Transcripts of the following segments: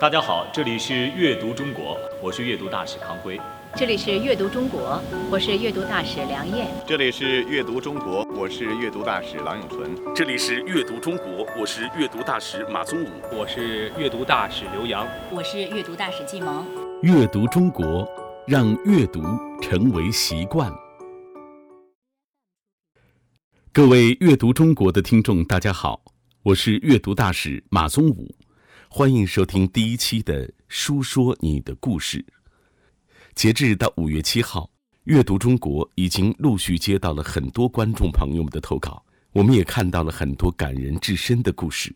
大家好，这里是阅读中国，我是阅读大使康辉。这里是阅读中国，我是阅读大使梁燕。这里是阅读中国，我是阅读大使郎永淳。这里是阅读中国，我是阅读大使马宗武。我是阅读大使刘洋。我是阅读大使季萌。阅读中国，让阅读成为习惯。各位阅读中国的听众，大家好，我是阅读大使马宗武，欢迎收听第一期的《书说你的故事》。截至到五月七号，阅读中国已经陆续接到了很多观众朋友们的投稿，我们也看到了很多感人至深的故事。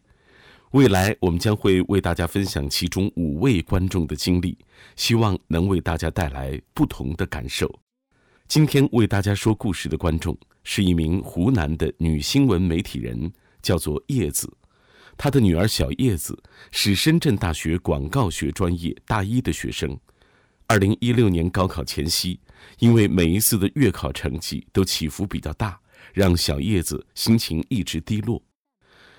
未来我们将会为大家分享其中五位观众的经历，希望能为大家带来不同的感受。今天为大家说故事的观众是一名湖南的女新闻媒体人，叫做叶子。他的女儿小叶子是深圳大学广告学专业大一的学生。二零一六年高考前夕，因为每一次的月考成绩都起伏比较大，让小叶子心情一直低落。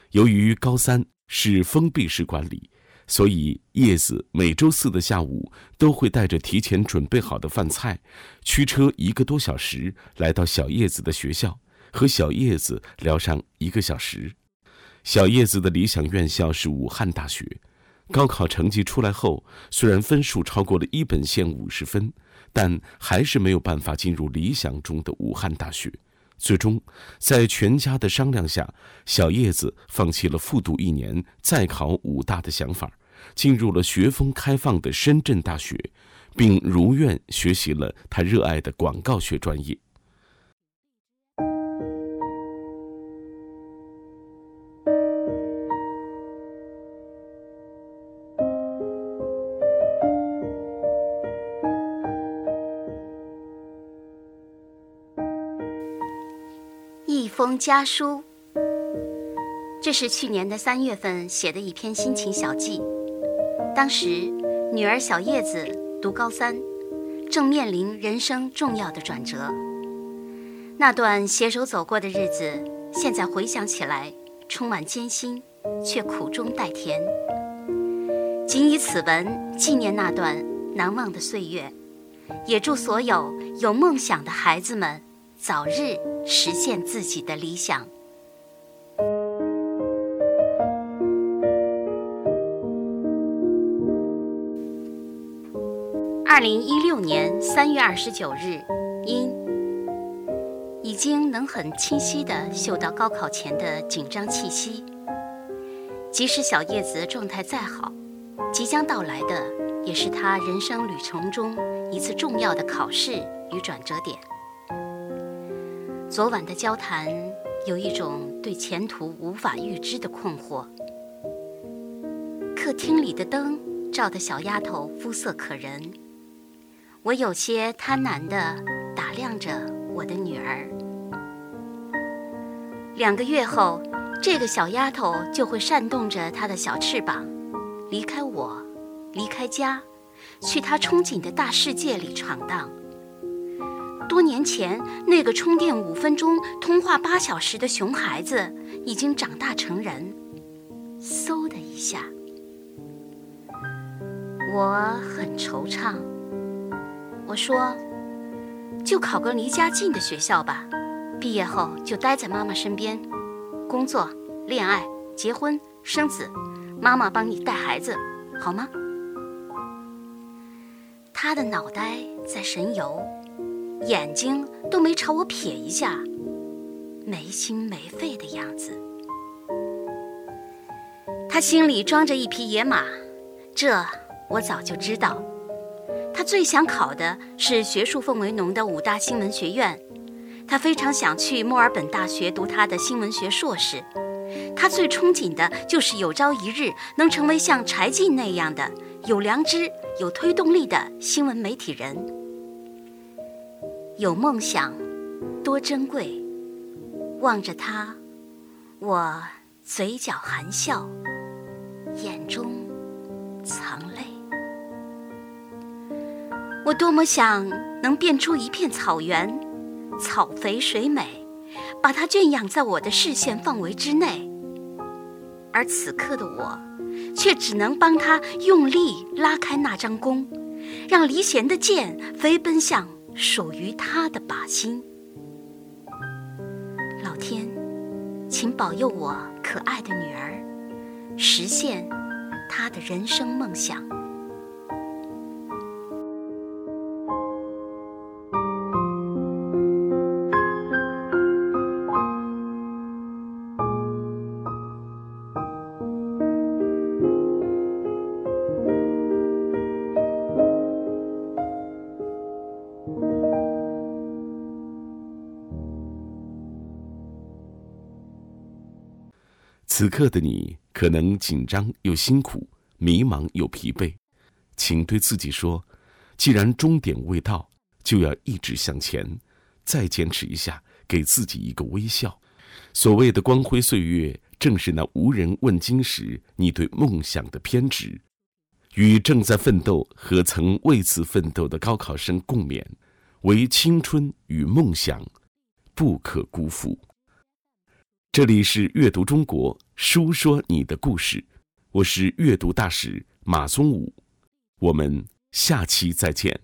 由于高三是封闭式管理，所以叶子每周四的下午都会带着提前准备好的饭菜，驱车一个多小时来到小叶子的学校，和小叶子聊上一个小时。小叶子的理想院校是武汉大学。高考成绩出来后，虽然分数超过了一本线五十分，但还是没有办法进入理想中的武汉大学。最终，在全家的商量下，小叶子放弃了复读一年再考武大的想法，进入了学风开放的深圳大学，并如愿学习了他热爱的广告学专业。封家书，这是去年的三月份写的一篇心情小记。当时，女儿小叶子读高三，正面临人生重要的转折。那段携手走过的日子，现在回想起来，充满艰辛，却苦中带甜。仅以此文纪念那段难忘的岁月，也祝所有有梦想的孩子们。早日实现自己的理想。二零一六年三月二十九日，因已经能很清晰的嗅到高考前的紧张气息。即使小叶子状态再好，即将到来的也是他人生旅程中一次重要的考试与转折点。昨晚的交谈有一种对前途无法预知的困惑。客厅里的灯照得小丫头肤色可人，我有些贪婪地打量着我的女儿。两个月后，这个小丫头就会扇动着她的小翅膀，离开我，离开家，去她憧憬的大世界里闯荡。多年前，那个充电五分钟、通话八小时的熊孩子，已经长大成人。嗖的一下，我很惆怅。我说：“就考个离家近的学校吧，毕业后就待在妈妈身边，工作、恋爱、结婚、生子，妈妈帮你带孩子，好吗？”他的脑袋在神游。眼睛都没朝我瞥一下，没心没肺的样子。他心里装着一匹野马，这我早就知道。他最想考的是学术氛围浓的五大新闻学院，他非常想去墨尔本大学读他的新闻学硕士。他最憧憬的就是有朝一日能成为像柴静那样的有良知、有推动力的新闻媒体人。有梦想，多珍贵！望着他，我嘴角含笑，眼中藏泪。我多么想能变出一片草原，草肥水美，把它圈养在我的视线范围之内。而此刻的我，却只能帮他用力拉开那张弓，让离弦的箭飞奔向属于他的靶心。老天，请保佑我可爱的女儿，实现她的人生梦想。此刻的你可能紧张又辛苦，迷茫又疲惫，请对自己说：既然终点未到，就要一直向前，再坚持一下，给自己一个微笑。所谓的光辉岁月，正是那无人问津时，你对梦想的偏执。与正在奋斗和曾为此奋斗的高考生共勉：唯青春与梦想，不可辜负。这里是阅读中国，书说你的故事，我是阅读大使马宗武，我们下期再见。